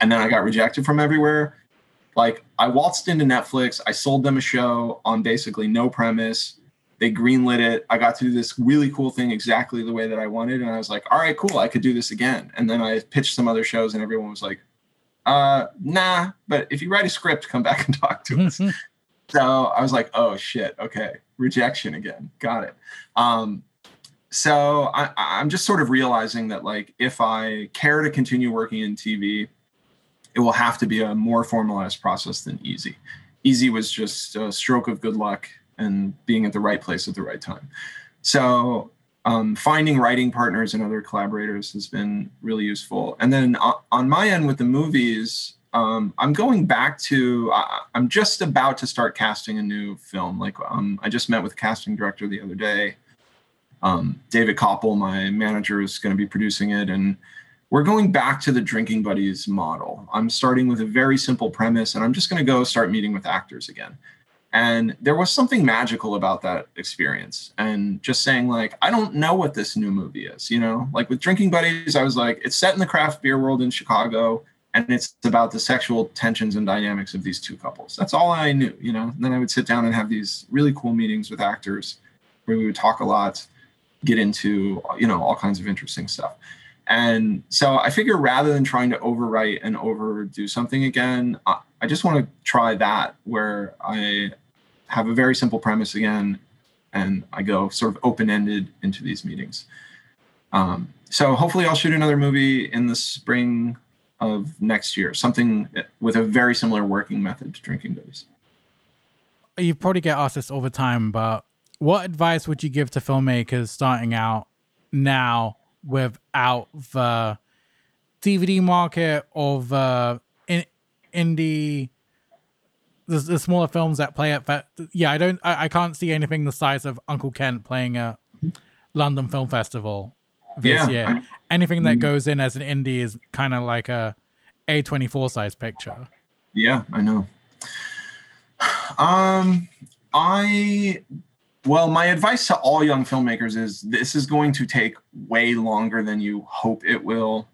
And then I got rejected from everywhere. Like I waltzed into Netflix, I sold them a show on basically no premise they greenlit it. I got to do this really cool thing exactly the way that I wanted. And I was like, all right, cool. I could do this again. And then I pitched some other shows and everyone was like, uh, nah, but if you write a script, come back and talk to us. so I was like, oh shit. Okay. Rejection again. Got it. Um, so I, I'm just sort of realizing that like, if I care to continue working in TV, it will have to be a more formalized process than easy. Easy was just a stroke of good luck and being at the right place at the right time. So um, finding writing partners and other collaborators has been really useful. And then on my end with the movies, um, I'm going back to. Uh, I'm just about to start casting a new film. Like um, I just met with casting director the other day. Um, David Koppel, my manager, is going to be producing it, and we're going back to the drinking buddies model. I'm starting with a very simple premise, and I'm just going to go start meeting with actors again. And there was something magical about that experience. And just saying, like, I don't know what this new movie is, you know? Like with Drinking Buddies, I was like, it's set in the craft beer world in Chicago, and it's about the sexual tensions and dynamics of these two couples. That's all I knew, you know? And then I would sit down and have these really cool meetings with actors where we would talk a lot, get into, you know, all kinds of interesting stuff. And so I figure rather than trying to overwrite and overdo something again, I just want to try that where I have a very simple premise again, and I go sort of open ended into these meetings. Um, so hopefully, I'll shoot another movie in the spring of next year, something with a very similar working method to Drinking Buddies. You probably get asked this all the time, but what advice would you give to filmmakers starting out now without the DVD market or the in, indie the, the smaller films that play at that yeah i don't I, I can't see anything the size of uncle kent playing a london film festival this yeah, year. Anything that mm. goes in as an indie is kind of like a a24 size picture. Yeah i know. Um i well my advice to all young filmmakers is this is going to take way longer than you hope it will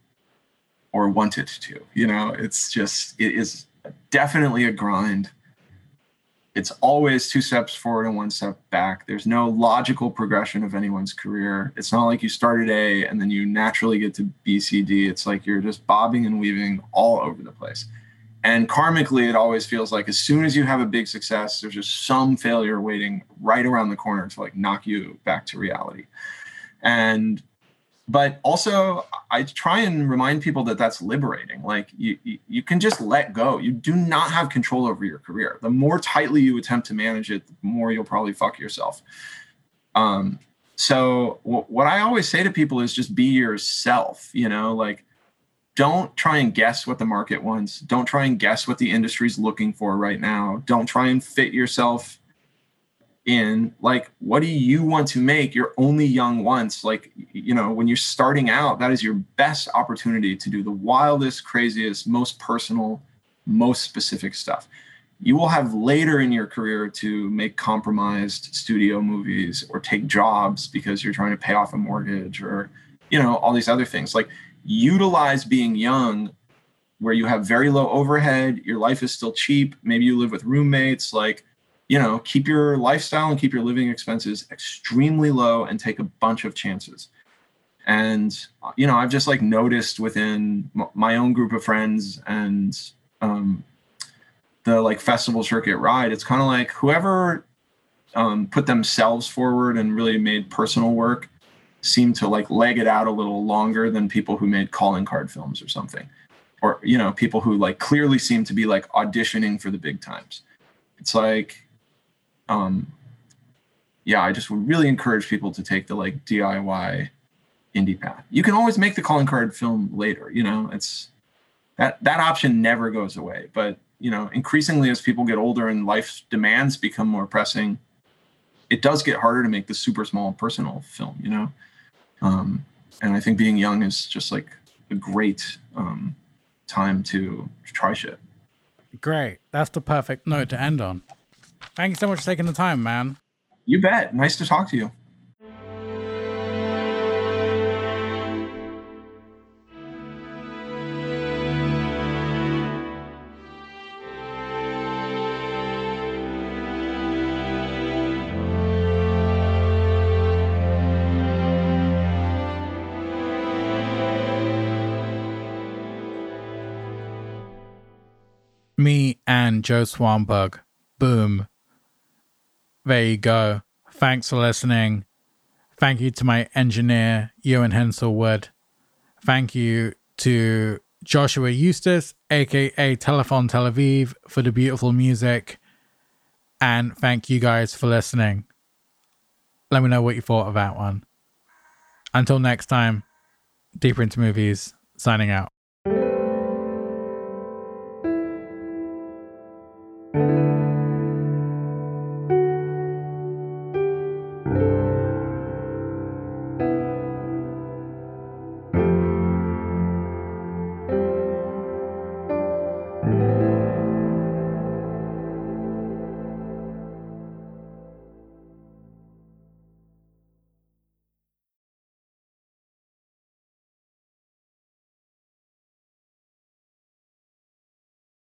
or want it to you know it's just it is definitely a grind it's always two steps forward and one step back. There's no logical progression of anyone's career. It's not like you start at A and then you naturally get to B, C, D. It's like you're just bobbing and weaving all over the place. And karmically, it always feels like as soon as you have a big success, there's just some failure waiting right around the corner to like knock you back to reality. And but also i try and remind people that that's liberating. Like you, you can just let go. You do not have control over your career. The more tightly you attempt to manage it the more you'll probably fuck yourself. Um so w- what i always say to people is just be yourself you know? Like don't try and guess what the market wants. Don't try and guess what the industry's looking for right now. Don't try and fit yourself in. Like what do you want to make you're only young once like you know when you're starting out that is your best opportunity to do the wildest craziest most personal most specific stuff. You will have later in your career to make compromised studio movies or take jobs because you're trying to pay off a mortgage or you know all these other things. Like utilize being young where you have very low overhead your life is still cheap maybe you live with roommates like you know, keep your lifestyle and keep your living expenses extremely low and take a bunch of chances. And, you know, I've just like noticed within my own group of friends and um, the like festival circuit ride, it's kind of like whoever um, put themselves forward and really made personal work seem to like leg it out a little longer than people who made calling card films or something. Or you know people who like clearly seem to be like auditioning for the big times. It's like um yeah i just would really encourage people to take the like diy indie path. You can always make the calling card film later you know? It's that that option never goes away. But you know increasingly as people get older and life demands become more pressing it does get harder to make the super small personal film you know um, and I think being young is just like a great um, time to try shit. Great. That's the perfect note to end on. Thank you so much for taking the time, man. You bet. Nice to talk to you. Joe Swanberg. Boom. There you go. Thanks for listening. Thank you to my engineer, Ewan Henselwood. Thank you to Joshua Eustis, aka Telephone Tel Aviv, for the beautiful music. And thank you guys for listening. Let me know what you thought of that one. Until next time, Deeper into Movies, signing out.